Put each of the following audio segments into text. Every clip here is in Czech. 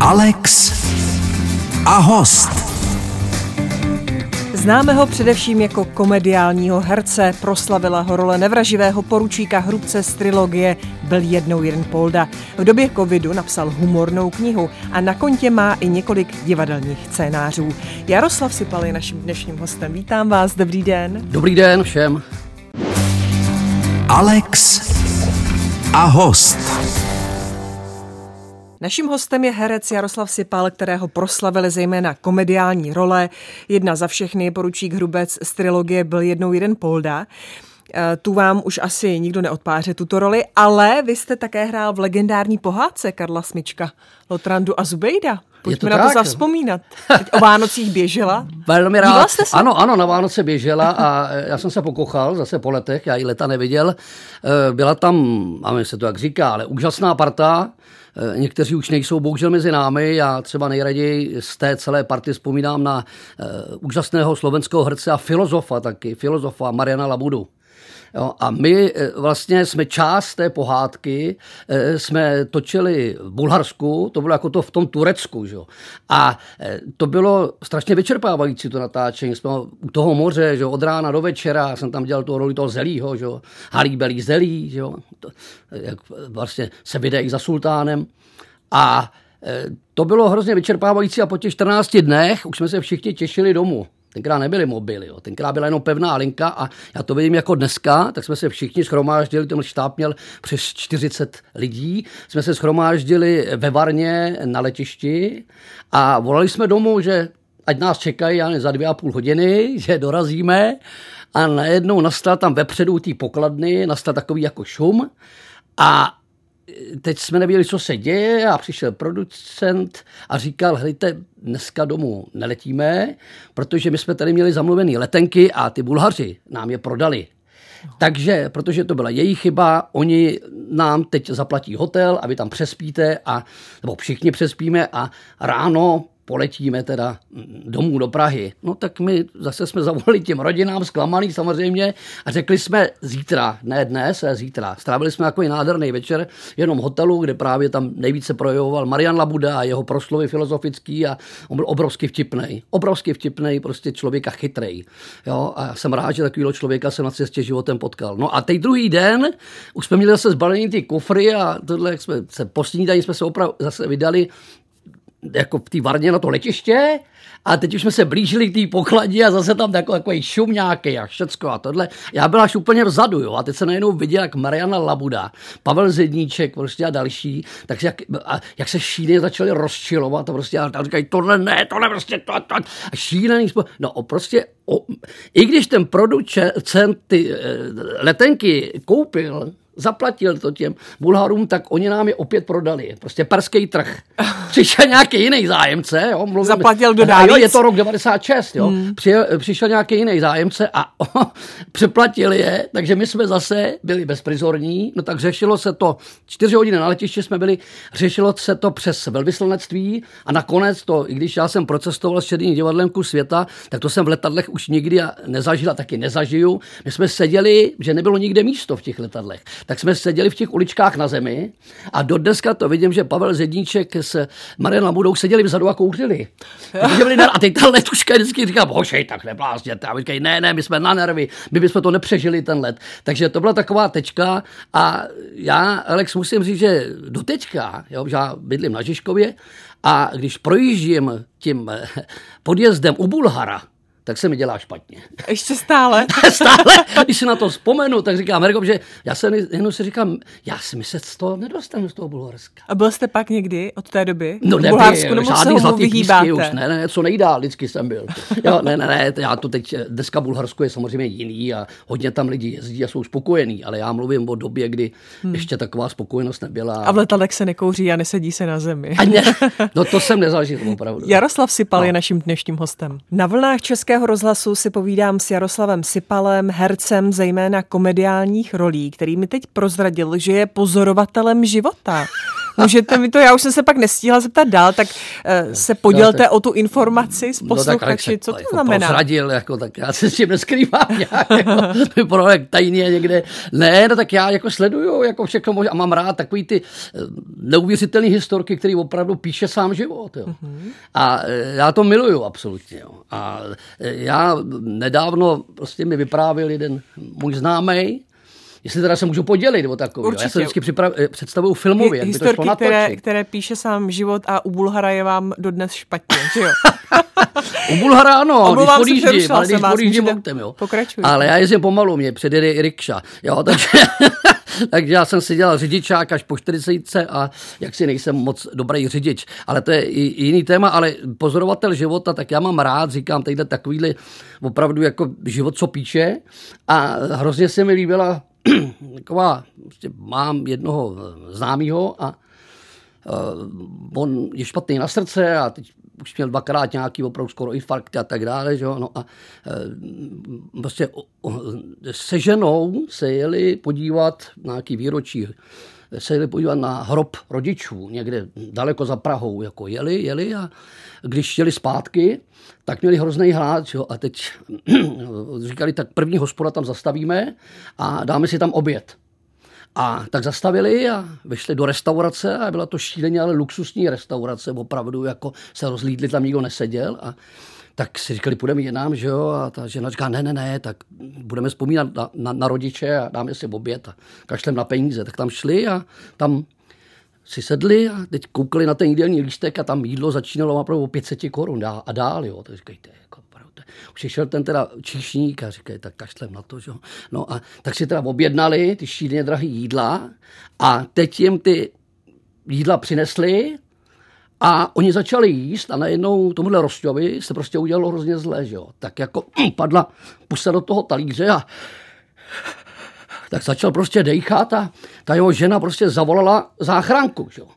Alex a host. Známe ho především jako komediálního herce, proslavila ho role nevraživého poručíka hrubce z trilogie Byl jednou jeden Polda. V době covidu napsal humornou knihu a na kontě má i několik divadelních scénářů. Jaroslav Sipal je naším dnešním hostem. Vítám vás, dobrý den. Dobrý den všem. Alex a host. Naším hostem je herec Jaroslav Sipal, kterého proslavili zejména komediální role. Jedna za všechny, poručík Hrubec z trilogie Byl jednou jeden Polda. Eh, tu vám už asi nikdo neodpáře tuto roli, ale vy jste také hrál v legendární pohádce Karla Smička, Lotrandu a Zubejda. Pojďme to na to zavzpomínat. Teď o Vánocích běžela. Velmi rád. Jste se? Ano, ano, na Vánoce běžela a já jsem se pokochal zase po letech, já ji leta neviděl. Eh, byla tam, a se to jak říká, ale úžasná parta. Eh, někteří už nejsou bohužel mezi námi. Já třeba nejraději z té celé party vzpomínám na úžasného slovenského herce a filozofa taky, filozofa Mariana Labudu. Jo, a my eh, vlastně jsme část té pohádky, eh, jsme točili v Bulharsku, to bylo jako to v tom Turecku. Že? A eh, to bylo strašně vyčerpávající to natáčení. Jsme u toho moře, že? od rána do večera, jsem tam dělal tu roli toho zelího, že? halíbelí zelí, že? To, jak vlastně se vydej za sultánem. A to bylo hrozně vyčerpávající a po těch 14 dnech už jsme se všichni těšili domů. Tenkrát nebyly mobily, jo. tenkrát byla jenom pevná linka a já to vidím jako dneska, tak jsme se všichni schromáždili, ten štáb měl přes 40 lidí, jsme se schromáždili ve Varně na letišti a volali jsme domů, že ať nás čekají já za dvě a půl hodiny, že dorazíme a najednou nastal tam vepředu té pokladny, nastal takový jako šum a teď jsme nevěděli, co se děje a přišel producent a říkal, hejte, dneska domů neletíme, protože my jsme tady měli zamluvené letenky a ty Bulhaři nám je prodali. Takže, protože to byla jejich chyba, oni nám teď zaplatí hotel a vy tam přespíte, a, nebo všichni přespíme a ráno poletíme teda domů do Prahy. No tak my zase jsme zavolali těm rodinám, zklamaný samozřejmě, a řekli jsme zítra, ne dnes, ale zítra. Strávili jsme takový nádherný večer jenom hotelu, kde právě tam nejvíce projevoval Marian Labuda a jeho proslovy filozofický a on byl obrovsky vtipný. Obrovsky vtipný, prostě člověka chytrej. Jo, a jsem rád, že takového člověka se na cestě životem potkal. No a teď druhý den už jsme měli zase zbalení ty kufry a tohle, jak jsme se po snídaní jsme se opravdu zase vydali jako v té Varně na to letiště a teď už jsme se blížili k té pokladě a zase tam takový, takový šum nějaký a všecko a tohle. Já byl až úplně vzadu, jo, a teď se najednou viděl, jak Mariana Labuda, Pavel Zedníček prostě a další, takže jak, a, jak se šíleně začali rozčilovat a prostě a, a říkají, tohle ne, tohle prostě to, to, a šílený No o, prostě, o, i když ten producent ty e, letenky koupil, zaplatil to těm Bulharům, tak oni nám je opět prodali. Prostě perský trh. Přišel nějaký jiný zájemce. Jo, mluvím, Zaplatil do jo, Je to rok 96. Jo. Hmm. Přišel, přišel nějaký jiný zájemce a o, přeplatili je, takže my jsme zase byli bezprizorní. No tak řešilo se to, čtyři hodiny na letišti jsme byli, řešilo se to přes velvyslanectví a nakonec to, i když já jsem procestoval s černým divadlem ku světa, tak to jsem v letadlech už nikdy nezažil a taky nezažiju. My jsme seděli, že nebylo nikde místo v těch letadlech tak jsme seděli v těch uličkách na zemi a do dneska to vidím, že Pavel Zedníček s Marianem budou seděli vzadu a kouřili. A teď ta letuška vždycky říká, bože, tak neblázněte. A říkají, ne, ne, my jsme na nervy, my bychom to nepřežili ten let. Takže to byla taková tečka a já, Alex, musím říct, že do teďka, jo, já bydlím na Žižkově a když projíždím tím podjezdem u Bulhara, tak se mi dělá špatně. Ještě stále? stále, když si na to vzpomenu, tak říkám, Merko, že já se jenom si říkám, já si mi se z toho nedostanu, z toho Bulharska. A byl jste pak někdy od té doby? No nebyl, Bulharsku, nebo žádný zlatý písky už, ne, ne, co nejdál, vždycky jsem byl. Jo, ne, ne, ne, já to teď, dneska Bulharsko je samozřejmě jiný a hodně tam lidi jezdí a jsou spokojení, ale já mluvím o době, kdy hmm. ještě taková spokojenost nebyla. A v letadlech se nekouří a nesedí se na zemi. A ne, no to jsem nezažil opravdu. Jaroslav Sipal no. je naším dnešním hostem. Na vlnách Českého Českého rozhlasu si povídám s Jaroslavem Sipalem, hercem zejména komediálních rolí, který mi teď prozradil, že je pozorovatelem života. Můžete mi to, já už jsem se pak nestihla zeptat dál, tak uh, se podělte o tu informaci s posluchači, no, tak, co to jako znamená? Prozradil, jako, tak já se s tím neskrývám nějak, jako, jak tajně někde. Ne, no tak já jako sleduju jako všechno možná a mám rád takový ty neuvěřitelné historky, které opravdu píše sám život. Jo. Mm-hmm. A já to miluju absolutně. Jo. A já nedávno prostě mi vyprávěl jeden můj známý, Jestli teda se můžu podělit o takový. Určitě. Já se vždycky eh, představuju filmově, jak by to šlo které, které píše sám život a u Bulhara je vám dodnes špatně, že jo? u Bulhara ano, když podjíždím, ale když podjíždím autem, jo. Pokračuj. Ale já jezdím pomalu, mě předjede i rikša, jo, takže... takže já jsem si dělal řidičák až po 40 a jak si nejsem moc dobrý řidič. Ale to je i jiný téma, ale pozorovatel života, tak já mám rád, říkám, tadyhle takovýhle opravdu jako život, co píše. A hrozně se mi líbila taková, prostě mám jednoho známého a uh, on je špatný na srdce a teď už měl dvakrát nějaký opravdu skoro infarkt a tak dále, že jo? No a uh, prostě uh, se ženou se jeli podívat na nějaký výročí se jeli podívat na hrob rodičů někde daleko za Prahou. Jako jeli, jeli a když jeli zpátky, tak měli hrozný hlad. Jo? A teď říkali, tak první hospoda tam zastavíme a dáme si tam oběd. A tak zastavili a vyšli do restaurace a byla to šíleně, ale luxusní restaurace, opravdu jako se rozlídli, tam nikdo neseděl a tak si říkali, půjdeme jinam, že jo? A ta žena říká, ne, ne, ne, tak budeme vzpomínat na, na, na rodiče a dáme si oběd a kašlem na peníze. Tak tam šli a tam si sedli a teď koukali na ten jídelní lístek a tam jídlo začínalo opravdu o 500 korun a dál, jo. Tak říkají, jako Přišel ten teda číšník a říkají, tak kašlem na to, že No a tak si teda objednali ty šíleně drahé jídla a teď jim ty jídla přinesli a oni začali jíst a najednou tomuhle Rosťovi se prostě udělalo hrozně zlé, že jo. Tak jako padla pusa do toho talíře a tak začal prostě dejchat a ta jeho žena prostě zavolala záchranku, že jo.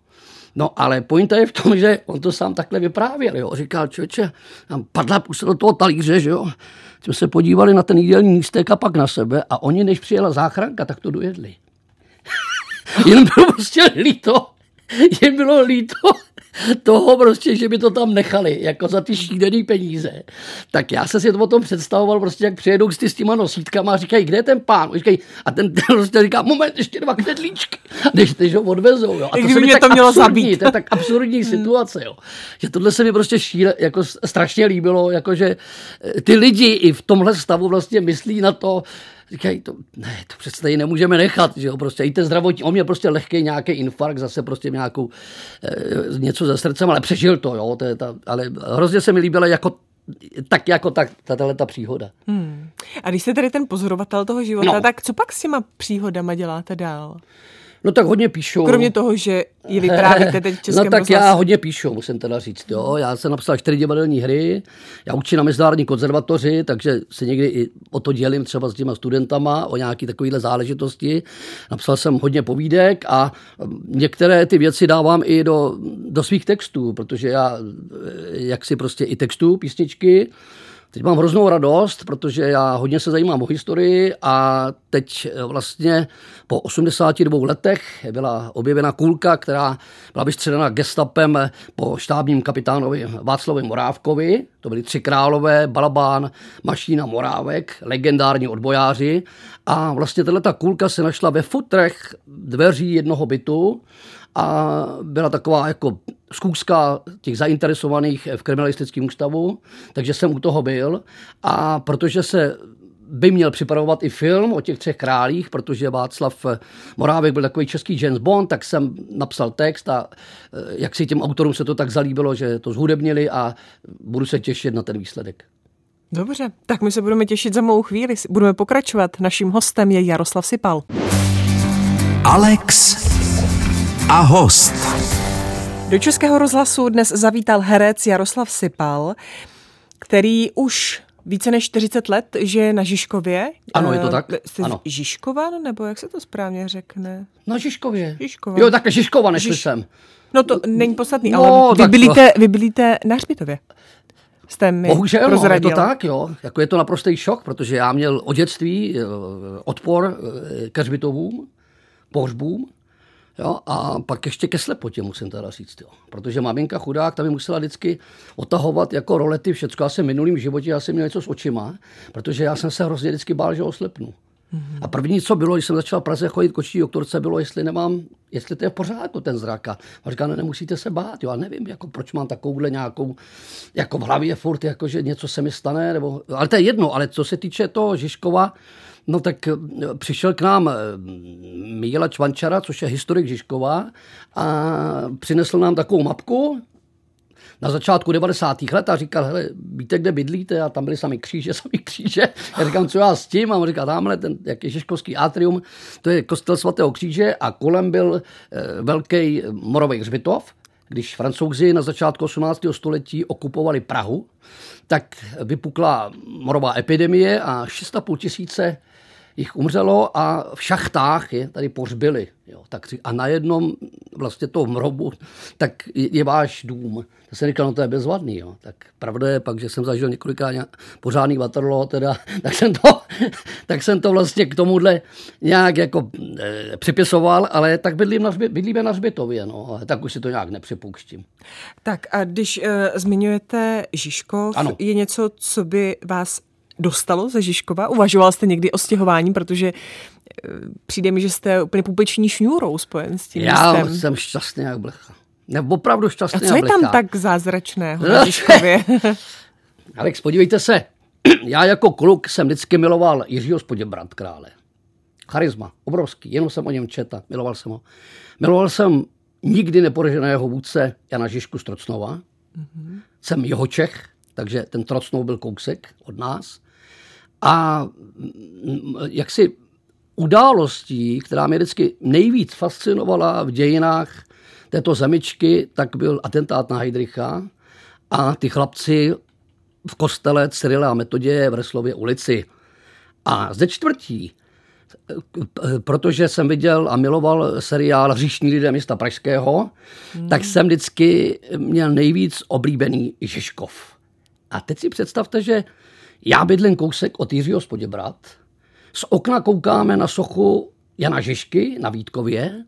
No ale pointa je v tom, že on to sám takhle vyprávěl, jo. Říkal, člověče, tam padla pusa do toho talíře, že jo. Jsme se podívali na ten jídelní místek a pak na sebe a oni, než přijela záchranka, tak to dojedli. Jen bylo prostě líto, jen bylo líto, toho prostě, že by to tam nechali, jako za ty šílený peníze. Tak já jsem si to potom představoval, prostě jak přijedou s, ty, s těma nosítkama a říkají, kde je ten pán? Říkají, a ten, ten prostě říká, moment, ještě dva knedlíčky, než teď ho odvezou. Jo. A to se mě to mělo absurdní, zabít. To je tak absurdní hmm. situace, jo. Že tohle se mi prostě šíle, jako strašně líbilo, jako že eh, ty lidi i v tomhle stavu vlastně myslí na to, říkají, to, ne, to přece tady nemůžeme nechat, že jo, prostě i ten zdravotní, on měl prostě lehký nějaký infarkt, zase prostě nějakou, e, něco ze srdcem, ale přežil to, jo, to je ta, ale hrozně se mi líbila jako tak jako tak, tato ta příhoda. Hmm. A když jste tady ten pozorovatel toho života, no. tak co pak s těma příhodama děláte dál? No tak hodně píšu. Kromě toho, že je vyprávíte teď v Českém No tak rozhlasu. já hodně píšu, musím teda říct. Jo. Já jsem napsal čtyři divadelní hry, já učím na Mezinárodní konzervatoři, takže se někdy i o to dělím třeba s těma studentama, o nějaké takovéhle záležitosti. Napsal jsem hodně povídek a některé ty věci dávám i do, do svých textů, protože já jak si prostě i textu písničky, Teď mám hroznou radost, protože já hodně se zajímám o historii a teď vlastně po 82 letech byla objevena kulka, která byla vystřelena gestapem po štábním kapitánovi Václavi Morávkovi. To byli tři králové, Balabán, Mašína, Morávek, legendární odbojáři. A vlastně tato kulka se našla ve futrech dveří jednoho bytu a byla taková jako zkouška těch zainteresovaných v kriminalistickém ústavu, takže jsem u toho byl a protože se by měl připravovat i film o těch třech králích, protože Václav Morávek byl takový český James Bond, tak jsem napsal text a eh, jak si těm autorům se to tak zalíbilo, že to zhudebnili a budu se těšit na ten výsledek. Dobře, tak my se budeme těšit za mou chvíli. Budeme pokračovat. Naším hostem je Jaroslav Sipal. Alex a host. Do Českého rozhlasu dnes zavítal herec Jaroslav Sipal, který už více než 40 let žije na Žižkově. Ano, je to tak. Jste ano. Žižkovan, nebo jak se to správně řekne? Na Žižkově. Žižkovan. Jo, tak Žižkova, než Žiž... jsem. No to není podstatný, no, ale vy bylíte, vy bylíte na Hřbitově. Jste mi Bohužel, no, je to tak, jo. Jako je to naprostý šok, protože já měl od dětství eh, odpor eh, ke hřbitovům, pohřbům Jo, a pak ještě ke slepotě musím teda říct, jo. protože maminka chudák tam mi musela vždycky otahovat jako rolety, všecko. Já jsem v minulým životě, já jsem měl něco s očima, protože já jsem se hrozně vždycky bál, že oslepnu. Mm-hmm. A první, co bylo, když jsem začal v Praze chodit kočí doktorce, bylo, jestli nemám, jestli to je v pořádku ten zrak. A říká, ne, nemusíte se bát, jo, a nevím, jako proč mám takovouhle nějakou, jako v hlavě furt, jako že něco se mi stane, nebo, ale to je jedno, ale co se týče toho Žižkova, No tak eh, přišel k nám eh, Míla Čvančara, což je historik Žižkova, a přinesl nám takovou mapku, na začátku 90. let a říkal, hele, víte, kde bydlíte? A tam byly sami kříže, sami kříže. Já říkám, co já s tím? A on říká, tamhle ten, jak je Žižkovský atrium, to je kostel svatého kříže a kolem byl e, velký morový hřbitov. Když francouzi na začátku 18. století okupovali Prahu, tak vypukla morová epidemie a 6,5 tisíce jich umřelo a v šachtách je tady pohřbili. Jo, tak a na jednom vlastně toho mrobu, tak je, je váš dům. To jsem říkal, no to je bezvadný. Jo. Tak pravda je pak, že jsem zažil několikrát pořádný Waterloo, teda, tak, jsem to, tak jsem to vlastně k tomuhle nějak jako e, připisoval, ale tak bydlím na, bydlíme na Hřbitově, no, ale tak už si to nějak nepřipouštím. Tak a když e, zmiňujete Žižkov, ano. je něco, co by vás dostalo ze Žižkova? Uvažoval jste někdy o stěhování, protože eh, přijde mi, že jste úplně pupeční šňůrou spojen s tím Já místem. jsem šťastný jak blecha. Ne, opravdu šťastný A co je tam tak zázračného na Žižkově? Alex, podívejte se. Já jako kluk jsem vždycky miloval Jiřího Spoděbrat krále. Charisma, obrovský, jenom jsem o něm četl, miloval jsem ho. Miloval jsem nikdy neporaženého vůdce Jana Žižku z Trocnova. Mm-hmm. Jsem jeho Čech, takže ten Trocnov byl kousek od nás. A mm, jaksi událostí, která mě vždycky nejvíc fascinovala v dějinách této zemičky, tak byl atentát na Heidricha a ty chlapci v kostele Cyrila a Metodě v Reslově ulici. A zde čtvrtí, protože jsem viděl a miloval seriál Hříšní lidé města Pražského, hmm. tak jsem vždycky měl nejvíc oblíbený Žižkov. A teď si představte, že já bydlím kousek od Jiřího Spoděbrat, z okna koukáme na sochu Jana Žižky na Vítkově,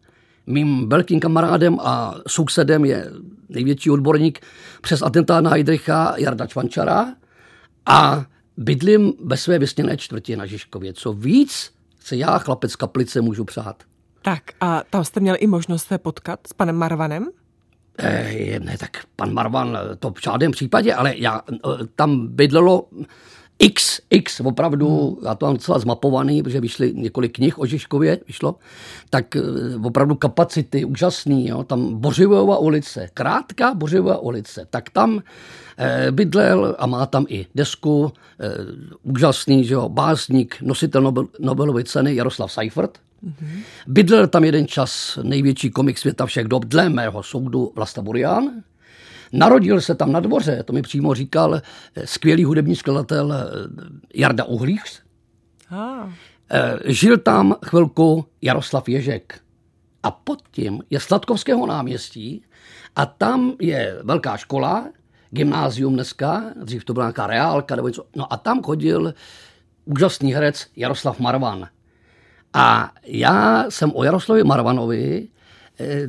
mým velkým kamarádem a sousedem je největší odborník přes atentát na Heidricha Jarda Čvančara a bydlím ve své vysněné čtvrti na Žižkově. Co víc se já, chlapec kaplice, můžu přát. Tak a tam jste měl i možnost se potkat s panem Marvanem? Eh, ne, tak pan Marvan to v žádném případě, ale já, eh, tam bydlelo X, X, opravdu, hmm. já to mám docela zmapovaný, protože vyšly několik knih o Žižkově, vyšlo, tak eh, opravdu kapacity úžasný, jo, tam Bořivojova ulice, krátká Bořivojova ulice, tak tam eh, bydlel a má tam i desku, eh, úžasný, že jo, básník, nositel Nobel, Nobelovy ceny Jaroslav Seifert, mm-hmm. bydlel tam jeden čas největší komik světa všech dob, dle mého soudu Vlasta Burian, Narodil se tam na dvoře, to mi přímo říkal eh, skvělý hudební skladatel eh, Jarda Uhlíř. Ah. Žil tam chvilku Jaroslav Ježek. A pod tím je Sladkovského náměstí a tam je velká škola, gymnázium dneska, dřív to byla nějaká reálka nebo něco. No a tam chodil úžasný herec Jaroslav Marvan. A já jsem o Jaroslavě Marvanovi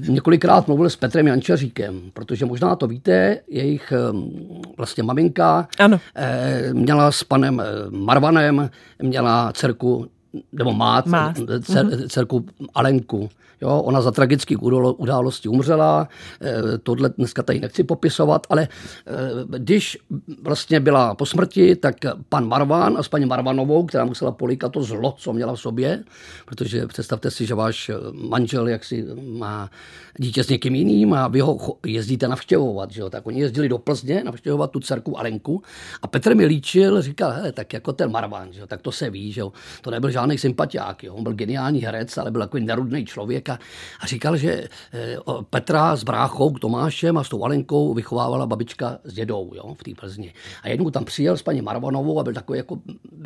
několikrát mluvil s Petrem Jančaříkem, protože možná to víte, jejich ehm, vlastně maminka ano. Eh, měla s panem eh, Marvanem, měla dcerku, nebo má, má. Dcer, mhm. dcerku Alenku. Jo, ona za tragický události umřela, eh, tohle dneska tady nechci popisovat, ale eh, když vlastně byla po smrti, tak pan Marvan a s paní Marvanovou, která musela políkat to zlo, co měla v sobě, protože představte si, že váš manžel jaksi má dítě s někým jiným a vy ho jezdíte navštěvovat, že jo? tak oni jezdili do Plzně navštěvovat tu dcerku Alenku a Petr mi líčil, říkal, hele, tak jako ten Marvan, že jo? tak to se ví, že jo? to nebyl žádný sympatiák, jo? on byl geniální herec, ale byl takový nerudný člověk člověka a říkal, že eh, Petra s bráchou, Tomášem a s tou Alenkou vychovávala babička s dědou jo, v té Plzni. A jednou tam přijel s paní Marvanovou a byl takový jako,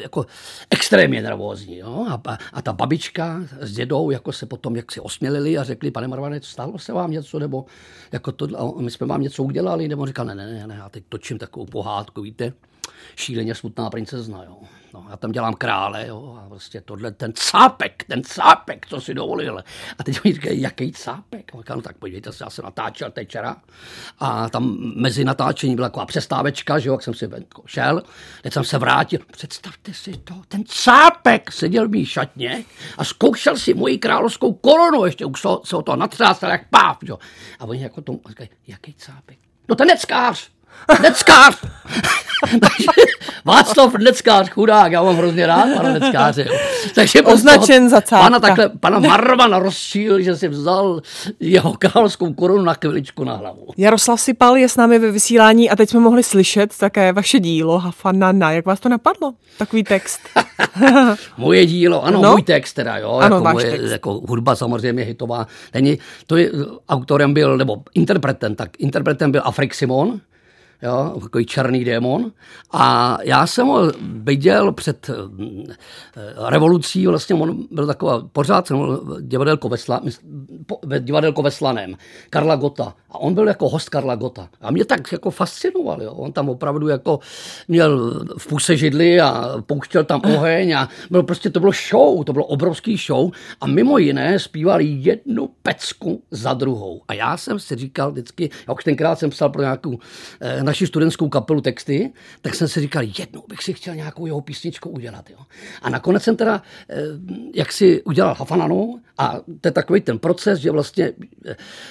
jako extrémně nervózní. Jo? A, a, ta babička s dědou jako se potom jak si osmělili a řekli, pane Marvane, stalo se vám něco, nebo jako to, my jsme vám něco udělali, nebo říkal, ne, ne, ne, já teď točím takovou pohádku, víte, šíleně smutná princezna, jo. No, já tam dělám krále, jo, a prostě tohle, ten cápek, ten cápek, co si dovolil. A teď mi říkají, jaký cápek? Říkám, no tak podívejte se, já jsem natáčel tečera a tam mezi natáčení byla taková přestávečka, že jo, jak jsem si šel, teď jsem se vrátil, představte si to, ten cápek seděl v mý šatně a zkoušel si moji královskou korunu, ještě už se o to natřásal jak páv, jo. A oni jako tomu říkají, jaký cápek? No ten neckář, neckář! Václav Neckář, chudák, já mám hrozně rád pana Neckáře. Jo. Takže Označen za cápka. Pana, takhle, pana Marvana rozšíl, že si vzal jeho královskou korunu na chviličku na hlavu. Jaroslav Sipal je s námi ve vysílání a teď jsme mohli slyšet také vaše dílo Hafanana. Jak vás to napadlo? Takový text. moje dílo, ano, no? můj text teda, jo. Ano, jako, moje, text. jako hudba samozřejmě hitová. Není, to je, autorem byl, nebo interpretem, tak interpretem byl Afrik Simon, jo, takový černý démon. A já jsem ho viděl před eh, revolucí, vlastně on byl taková, pořád jsem divadelko ve, Sla, ve divadelko ve Slaném, Karla Gota. A on byl jako host Karla Gota. A mě tak jako fascinoval, jo. On tam opravdu jako měl v puse židli a pouštěl tam oheň a bylo prostě, to bylo show, to bylo obrovský show a mimo jiné zpívali jednu pecku za druhou. A já jsem si říkal vždycky, já už tenkrát jsem psal pro nějakou eh, naši studentskou kapelu texty, tak jsem si říkal, jednou bych si chtěl nějakou jeho písničku udělat. Jo. A nakonec jsem teda, eh, jak si udělal Hafananu, a to je takový ten proces, že vlastně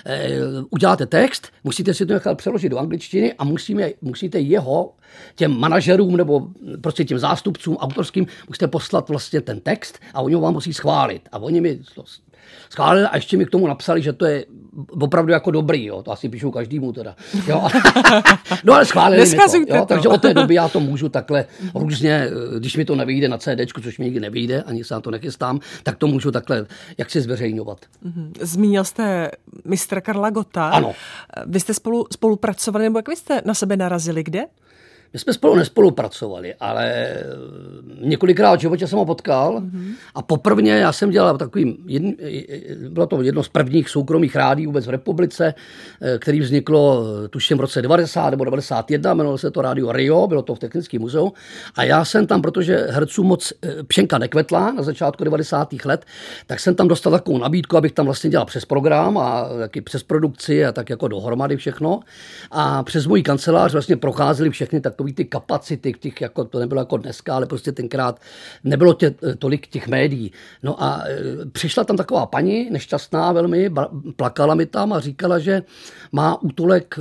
eh, uděláte text, musíte si to nechat přeložit do angličtiny a musíme, musíte jeho těm manažerům nebo prostě těm zástupcům autorským musíte poslat vlastně ten text a oni ho vám musí schválit. A oni mi to schválili a ještě mi k tomu napsali, že to je opravdu jako dobrý, jo. to asi píšu každému teda. Jo. no ale schválili mi to, jo. takže od té doby já to můžu takhle různě, když mi to nevyjde na CD, což mi nikdy nevyjde, ani se na to nechystám, tak to můžu takhle jak si zveřejňovat. Mhm. Zmínil jste mistra Karla Gota. Ano. Vy jste spolu, spolupracovali, nebo jak vy jste na sebe narazili, kde? My jsme spolu nespolupracovali, ale několikrát v životě jsem ho potkal mm-hmm. a poprvé já jsem dělal takový, jedn, bylo to jedno z prvních soukromých rádí vůbec v republice, eh, který vzniklo tuším v roce 90 nebo 91, jmenovalo se to rádio Rio, bylo to v Technickém muzeu a já jsem tam, protože herců moc eh, pšenka nekvetla na začátku 90. let, tak jsem tam dostal takovou nabídku, abych tam vlastně dělal přes program a taky přes produkci a tak jako dohromady všechno a přes můj kancelář vlastně procházeli všechny tak takový ty kapacity, těch, jako, to nebylo jako dneska, ale prostě tenkrát nebylo tě, tolik těch médií. No a e, přišla tam taková paní, nešťastná velmi, plakala mi tam a říkala, že má útulek,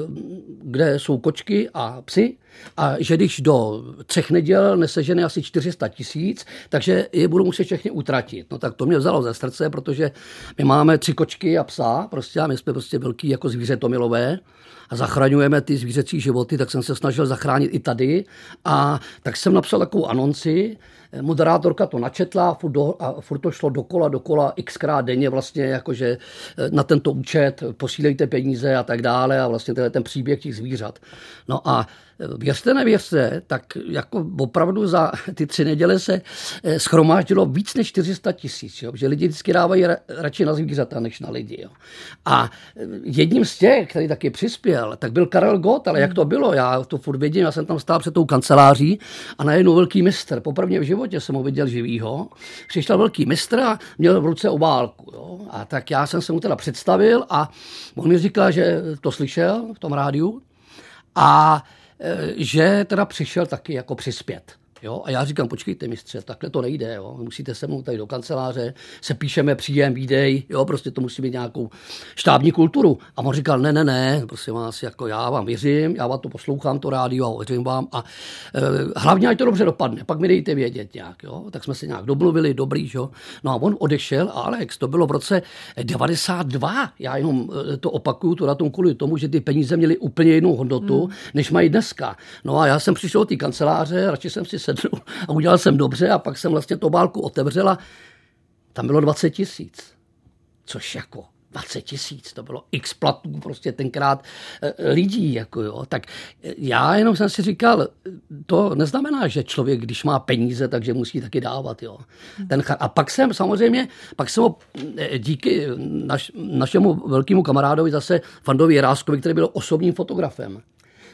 kde jsou kočky a psy, a že když do třech neděl nesežene asi 400 tisíc, takže je budou muset všechny utratit. No tak to mě vzalo ze srdce, protože my máme tři kočky a psa, prostě a my jsme prostě velký jako zvířetomilové a zachraňujeme ty zvířecí životy, tak jsem se snažil zachránit i tady. A tak jsem napsal takovou anonci, moderátorka to načetla furt do, a furt to šlo dokola, dokola xkrát denně vlastně jakože eh, na tento účet posílejte peníze a tak dále a vlastně ten příběh těch zvířat. No a věřte, nevěřte, tak jako opravdu za ty tři neděle se eh, schromáždilo víc než 400 tisíc, že lidi vždycky dávají radši na zvířata, než na lidi. Jo. A eh, jedním z těch, který taky přispěl, tak byl Karel Gott, ale jak to bylo, já to furt vidím, já jsem tam stál před tou kanceláří a najednou velký mistr, poprvé v životě jsem ho viděl živýho, přišel velký mistr a měl v ruce obálku. Jo. A tak já jsem se mu teda představil a on mi říkal, že to slyšel v tom rádiu a že teda přišel taky jako přispět. Jo? A já říkám, počkejte mistře, takhle to nejde. Jo? Musíte se mnou tady do kanceláře, se píšeme příjem, výdej, jo? prostě to musí mít nějakou štábní kulturu. A on říkal, ne, ne, ne, prosím vás, jako já vám věřím, já vám to poslouchám, to rádio a věřím vám a e, hlavně, ať to dobře dopadne, pak mi dejte vědět nějak. Jo? Tak jsme se nějak domluvili, dobrý, jo? No a on odešel a Alex, to bylo v roce 92, já jenom eh, to opakuju, to na tom kvůli tomu, že ty peníze měly úplně jinou hodnotu, hmm. než mají dneska. No a já jsem přišel do té kanceláře, radši jsem si sedl a udělal jsem dobře a pak jsem vlastně to bálku otevřela. Tam bylo 20 tisíc, což jako 20 tisíc, to bylo x platů prostě tenkrát e, lidí, jako jo. Tak já jenom jsem si říkal, to neznamená, že člověk, když má peníze, takže musí taky dávat, jo. Ten, a pak jsem samozřejmě, pak jsem ho díky naš, našemu velkému kamarádovi zase Fandovi Ráskovi, který byl osobním fotografem,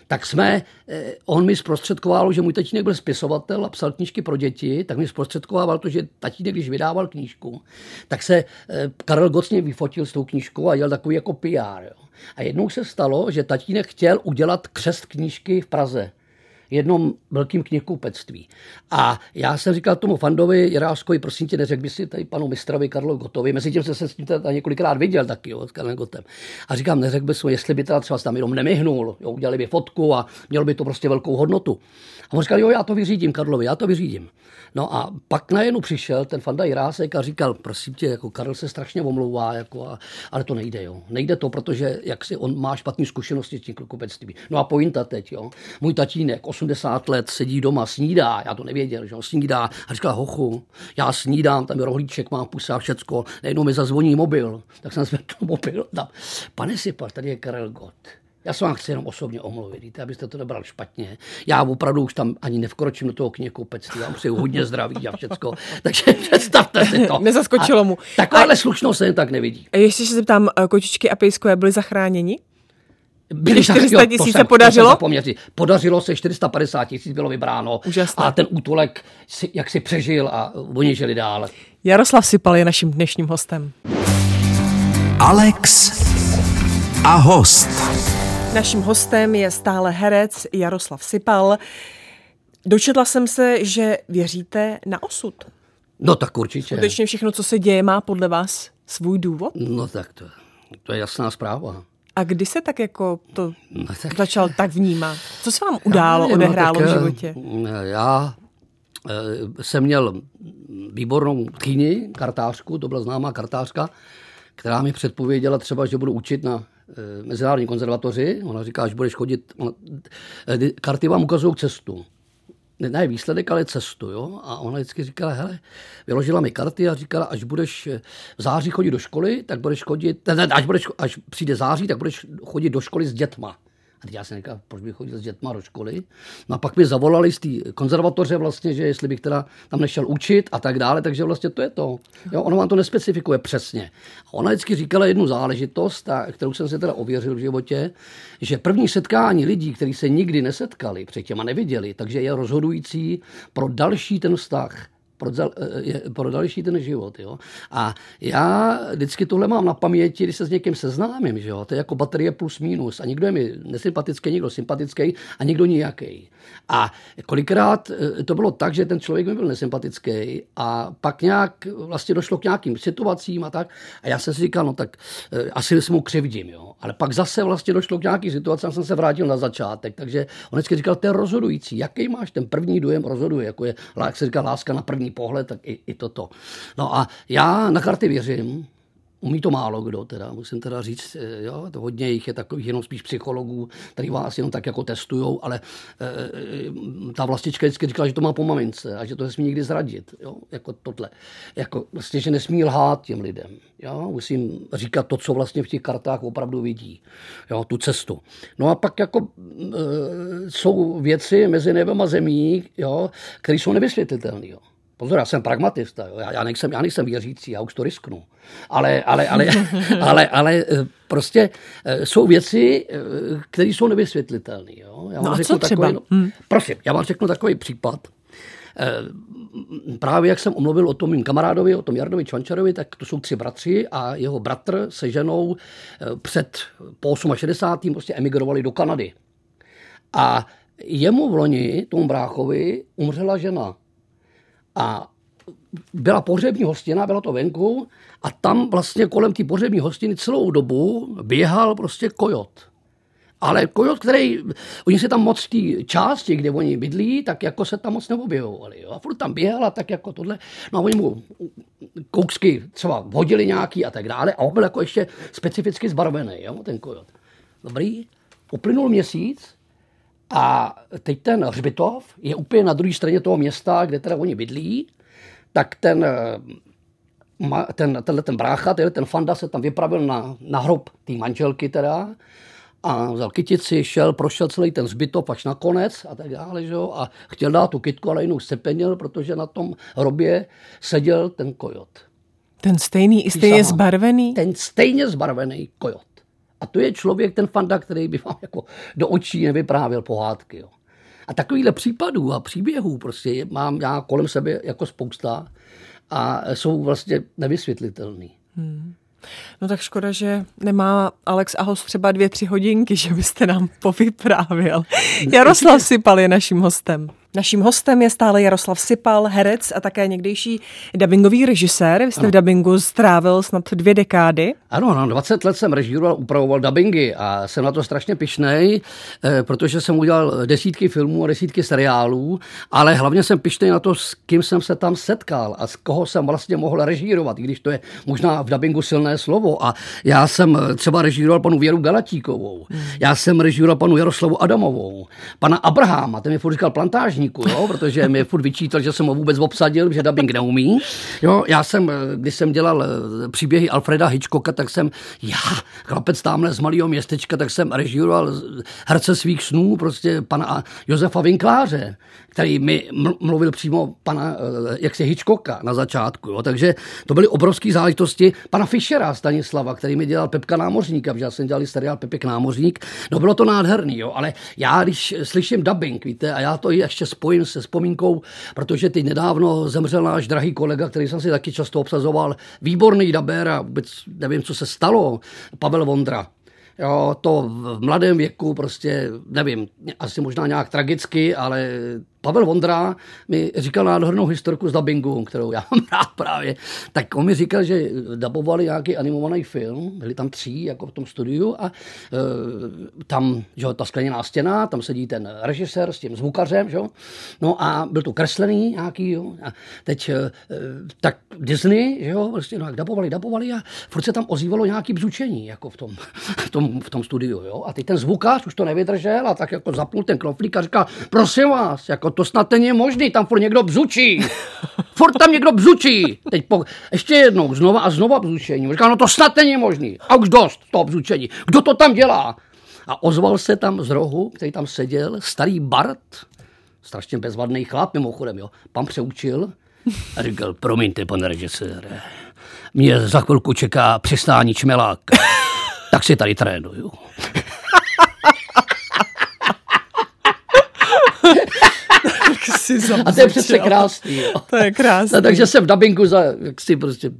tak jsme, eh, on mi zprostředkoval, že můj tatínek byl spisovatel a psal knížky pro děti, tak mi zprostředkoval to, že tatínek, když vydával knížku, tak se eh, Karel Gocně vyfotil s tou knížkou a dělal takový jako PR. Jo. A jednou se stalo, že tatínek chtěl udělat křest knížky v Praze jednom velkým knihkupectví. A já jsem říkal tomu Fandovi Jiráskovi, prosím tě, neřekl by si tady panu mistrovi Karlu Gotovi, mezi tím jsem se s tím teda několikrát viděl taky, jo, s Karlem Gotem. A říkám, neřekl by si, jestli by teda třeba tam jenom nemyhnul, jo, udělali by fotku a mělo by to prostě velkou hodnotu. A on říkal, jo, já to vyřídím Karlovi, já to vyřídím. No a pak najednou přišel ten Fanda Jirásek a říkal, prosím tě, jako Karel se strašně omlouvá, jako a, ale to nejde, jo. Nejde to, protože jak si on má špatné zkušenosti s tím. No a pointa teď, jo. Můj tatínek, 80 let, sedí doma, snídá, já to nevěděl, že on snídá a říkal, hochu, já snídám, tam je rohlíček, mám pusa, všecko, najednou mi zazvoní mobil, tak jsem zvedl mobil, tam, pane Sipar, tady je Karel Gott já se vám chci jenom osobně omluvit, víte, abyste to nebral špatně. Já opravdu už tam ani nevkročím do toho knihkoupectví, já přeju hodně zdraví a všecko. Takže představte si to. Nezaskočilo mu. Takováhle a... slušnost se jen tak nevidí. A ještě se zeptám, eh, kočičky a pejskové byly zachráněni? Byli 400 tisíc se podařilo? Podařilo se, 450 tisíc bylo vybráno. Úžasné. A ten útulek, si, jak si přežil a oni žili dál. Jaroslav Sipal je naším dnešním hostem. Alex a host. Naším hostem je stále herec Jaroslav Sipal. Dočetla jsem se, že věříte na osud. No tak určitě. Skutečně všechno, co se děje, má podle vás svůj důvod? No tak to, to je jasná zpráva. A kdy se tak jako to no, tak... začal tak vnímat? Co se vám událo, já, odehrálo no, tak, v životě? Já e, jsem měl výbornou tchýni, kartářku, to byla známá kartářka, která mi předpověděla třeba, že budu učit na Eh, mezinárodní konzervatoři, ona říká, až budeš chodit, ona, eh, karty vám ukazují cestu. Ne, ne výsledek, ale cestu. Jo? A ona vždycky říkala, hele, vyložila mi karty a říkala, až budeš eh, v září chodit do školy, tak budeš chodit, ne, až, budeš, až přijde září, tak budeš chodit do školy s dětma. A teď já jsem říkal, proč bych chodil s dětma do školy. No a pak mi zavolali z té konzervatoře vlastně, že jestli bych teda tam nešel učit a tak dále, takže vlastně to je to. Jo, ono vám to nespecifikuje přesně. A ona vždycky říkala jednu záležitost, a, kterou jsem si teda ověřil v životě, že první setkání lidí, kteří se nikdy nesetkali předtím a neviděli, takže je rozhodující pro další ten vztah pro, eh, pro další ten život. Jo. A já vždycky tohle mám na paměti, když se s někým seznámím. Že jo. To je jako baterie plus minus. A někdo je mi nesympatický, někdo sympatický a někdo nijaký. A kolikrát eh, to bylo tak, že ten člověk mi byl nesympatický a pak nějak vlastně došlo k nějakým situacím a tak. A já jsem si říkal, no tak eh, asi se mu křivdím. Jo. Ale pak zase vlastně došlo k nějaký situaci a jsem se vrátil na začátek. Takže on vždycky říkal, to je rozhodující. Jaký máš ten první dojem rozhoduje, jako je, jak se říká, láska na první pohled, tak i, i toto. No a já na karty věřím, Umí to málo kdo, teda, musím teda říct, eh, jo, to hodně jich je takových jenom spíš psychologů, který vás jenom tak jako testujou, ale e, ta vlastička vždycky říkala, že to má po mamince a že to nesmí nikdy zradit, jo, jako tohle. Jako vlastně, že nesmí lhát těm lidem, jo, musím říkat to, co vlastně v těch kartách opravdu vidí, jo, tu cestu. No a pak jako e, jsou věci mezi nebem a zemí, jo, které jsou nevysvětlitelné, jo. Pozor, já jsem pragmatista, jo. Já, já, nejsem, já nejsem věřící, já už to risknu. Ale, ale, ale, ale, ale eh, prostě eh, jsou věci, eh, které jsou nevysvětlitelné. Jo. Já vám no a co třeba? Takový, no, hmm. Prosím, já vám řeknu takový případ. Právě jak jsem omluvil o tom mým kamarádovi, o tom Jardovi Čvančarovi, tak to jsou tři bratři a jeho bratr se ženou před po 68. prostě emigrovali do Kanady. A jemu v loni, tomu bráchovi, umřela žena. A byla pohřební hostina, byla to venku a tam vlastně kolem té pohřební hostiny celou dobu běhal prostě kojot. Ale kojot, který, oni se tam moc té části, kde oni bydlí, tak jako se tam moc neobjevovali. Jo? A furt tam běhala tak jako tohle. No a oni mu kousky třeba hodili nějaký a tak dále. A on byl jako ještě specificky zbarvený, jo? ten kojot. Dobrý. Uplynul měsíc a teď ten hřbitov je úplně na druhé straně toho města, kde teda oni bydlí, tak ten, eh, ten, tenhle ten brácha, tenhle ten fanda se tam vypravil na, na hrob té manželky teda a vzal kytici, šel, prošel celý ten zbytov až na konec a tak dále, že jo, a chtěl dát tu kytku, ale jinou sepenil, protože na tom hrobě seděl ten kojot. Ten stejný, i stejně zbarvený? Ten stejně zbarvený kojot. A to je člověk, ten fanda, který by vám jako do očí nevyprávěl pohádky. Jo. A takovýhle případů a příběhů prostě mám já kolem sebe jako spousta a jsou vlastně nevysvětlitelný. Hmm. No tak škoda, že nemá Alex Ahos třeba dvě, tři hodinky, že byste nám povyprávěl. Jaroslav Sipal je naším hostem. Naším hostem je stále Jaroslav Sipal, herec a také někdejší dubbingový režisér. Vy jste ano. v dubbingu strávil snad dvě dekády. Ano, no, 20 let jsem režíroval, upravoval dubbingy a jsem na to strašně pišnej, eh, protože jsem udělal desítky filmů a desítky seriálů, ale hlavně jsem pišnej na to, s kým jsem se tam setkal a z koho jsem vlastně mohl režírovat, i když to je možná v dubbingu silné slovo. A já jsem třeba režíroval panu Věru Galatíkovou, hmm. já jsem režíroval panu Jaroslavu Adamovou, pana Abraháma, ten mi říkal plantážní dubbingníku, jo, protože mi furt vyčítal, že jsem ho vůbec obsadil, že dubbing neumí. Jo, já jsem, když jsem dělal eh, příběhy Alfreda Hitchcocka, tak jsem, já, chlapec tamhle z malého městečka, tak jsem režíroval herce svých snů, prostě pana Josefa Vinkláře, který mi mluvil přímo pana, eh, jak se Hitchcocka na začátku. Jo. Takže to byly obrovské záležitosti pana Fischera Stanislava, který mi dělal Pepka Námořníka, protože já jsem dělal seriál Pepek Námořník. No bylo to nádherný, jo, ale já, když slyším dubbing, víte, a já to ještě spojím se vzpomínkou, protože teď nedávno zemřel náš drahý kolega, který jsem si taky často obsazoval, výborný daber a vůbec nevím, co se stalo, Pavel Vondra. Jo, to v mladém věku prostě, nevím, asi možná nějak tragicky, ale Pavel Vondra mi říkal nádhernou historku z dubbingu, kterou já mám rád právě. Tak on mi říkal, že dabovali nějaký animovaný film, byli tam tři jako v tom studiu a e, tam, že ta skleněná stěna, tam sedí ten režisér s tím zvukařem, že? no a byl to kreslený nějaký, jo? a teď e, tak Disney, že jo, prostě no, dabovali, dabovali a furt se tam ozývalo nějaký bzučení, jako v tom, v tom, v tom studiu, jo? a teď ten zvukař už to nevydržel a tak jako zapnul ten knoflík a říkal, prosím vás, jako to snad není možný, tam furt někdo bzučí. Furt tam někdo bzučí. Teď po, ještě jednou, znova a znova bzučení. Říkal, no to snad není možný. A už dost toho bzučení. Kdo to tam dělá? A ozval se tam z rohu, který tam seděl, starý Bart, strašně bezvadný chlap mimochodem, jo. Pan přeučil a říkal, promiňte, pane režisére, mě za chvilku čeká přistání čmelák, tak si tady trénuju. A to je přece krásný. Jo. To je krásný. No, takže jsem v dabingu za, jak si prostě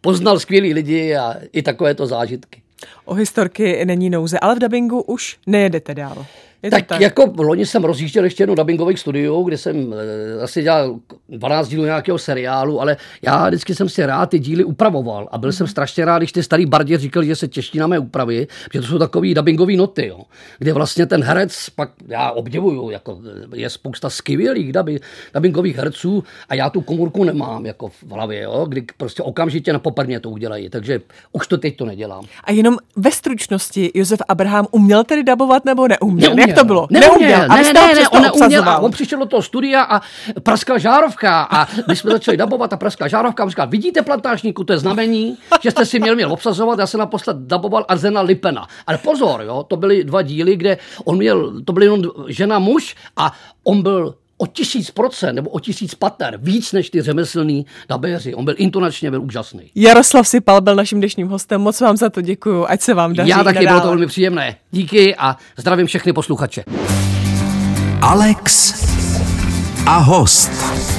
poznal skvělý lidi a i takovéto zážitky. O historky není nouze, ale v dabingu už nejedete dál. Je tak, tak jako loni jsem rozjížděl ještě jednou dubbingový studio, kde jsem e, asi dělal 12 dílů nějakého seriálu, ale já vždycky jsem si rád ty díly upravoval a byl mm. jsem strašně rád, když ty starý bardě říkali, že se těší na mé úpravy, že to jsou takové dubbingové noty, jo, kde vlastně ten herec, pak já obdivuju, jako je spousta skvělých dubbingových herců a já tu komůrku nemám jako v hlavě, jo, kdy prostě okamžitě na poprmě to udělají, takže už to teď to nedělám. A jenom ve stručnosti Josef Abraham uměl tedy dabovat nebo neuměl? neuměl to bylo? Neuměl, neuměl. ne, ne, ne, on neuměl. a on přišel do toho studia a praskla žárovka. A my jsme začali dabovat a praskla žárovka a říkal, vidíte plantážníku, to je znamení, že jste si měl, měl obsazovat, já jsem naposled daboval Arzena Lipena. Ale pozor, jo, to byly dva díly, kde on měl, to byl jenom žena muž a on byl o tisíc procent nebo o tisíc pater víc než ty řemeslní dabéři. On byl intonačně byl úžasný. Jaroslav Sipal byl naším dnešním hostem. Moc vám za to děkuju. Ať se vám daří. Já taky, bylo to velmi příjemné. Díky a zdravím všechny posluchače. Alex a host.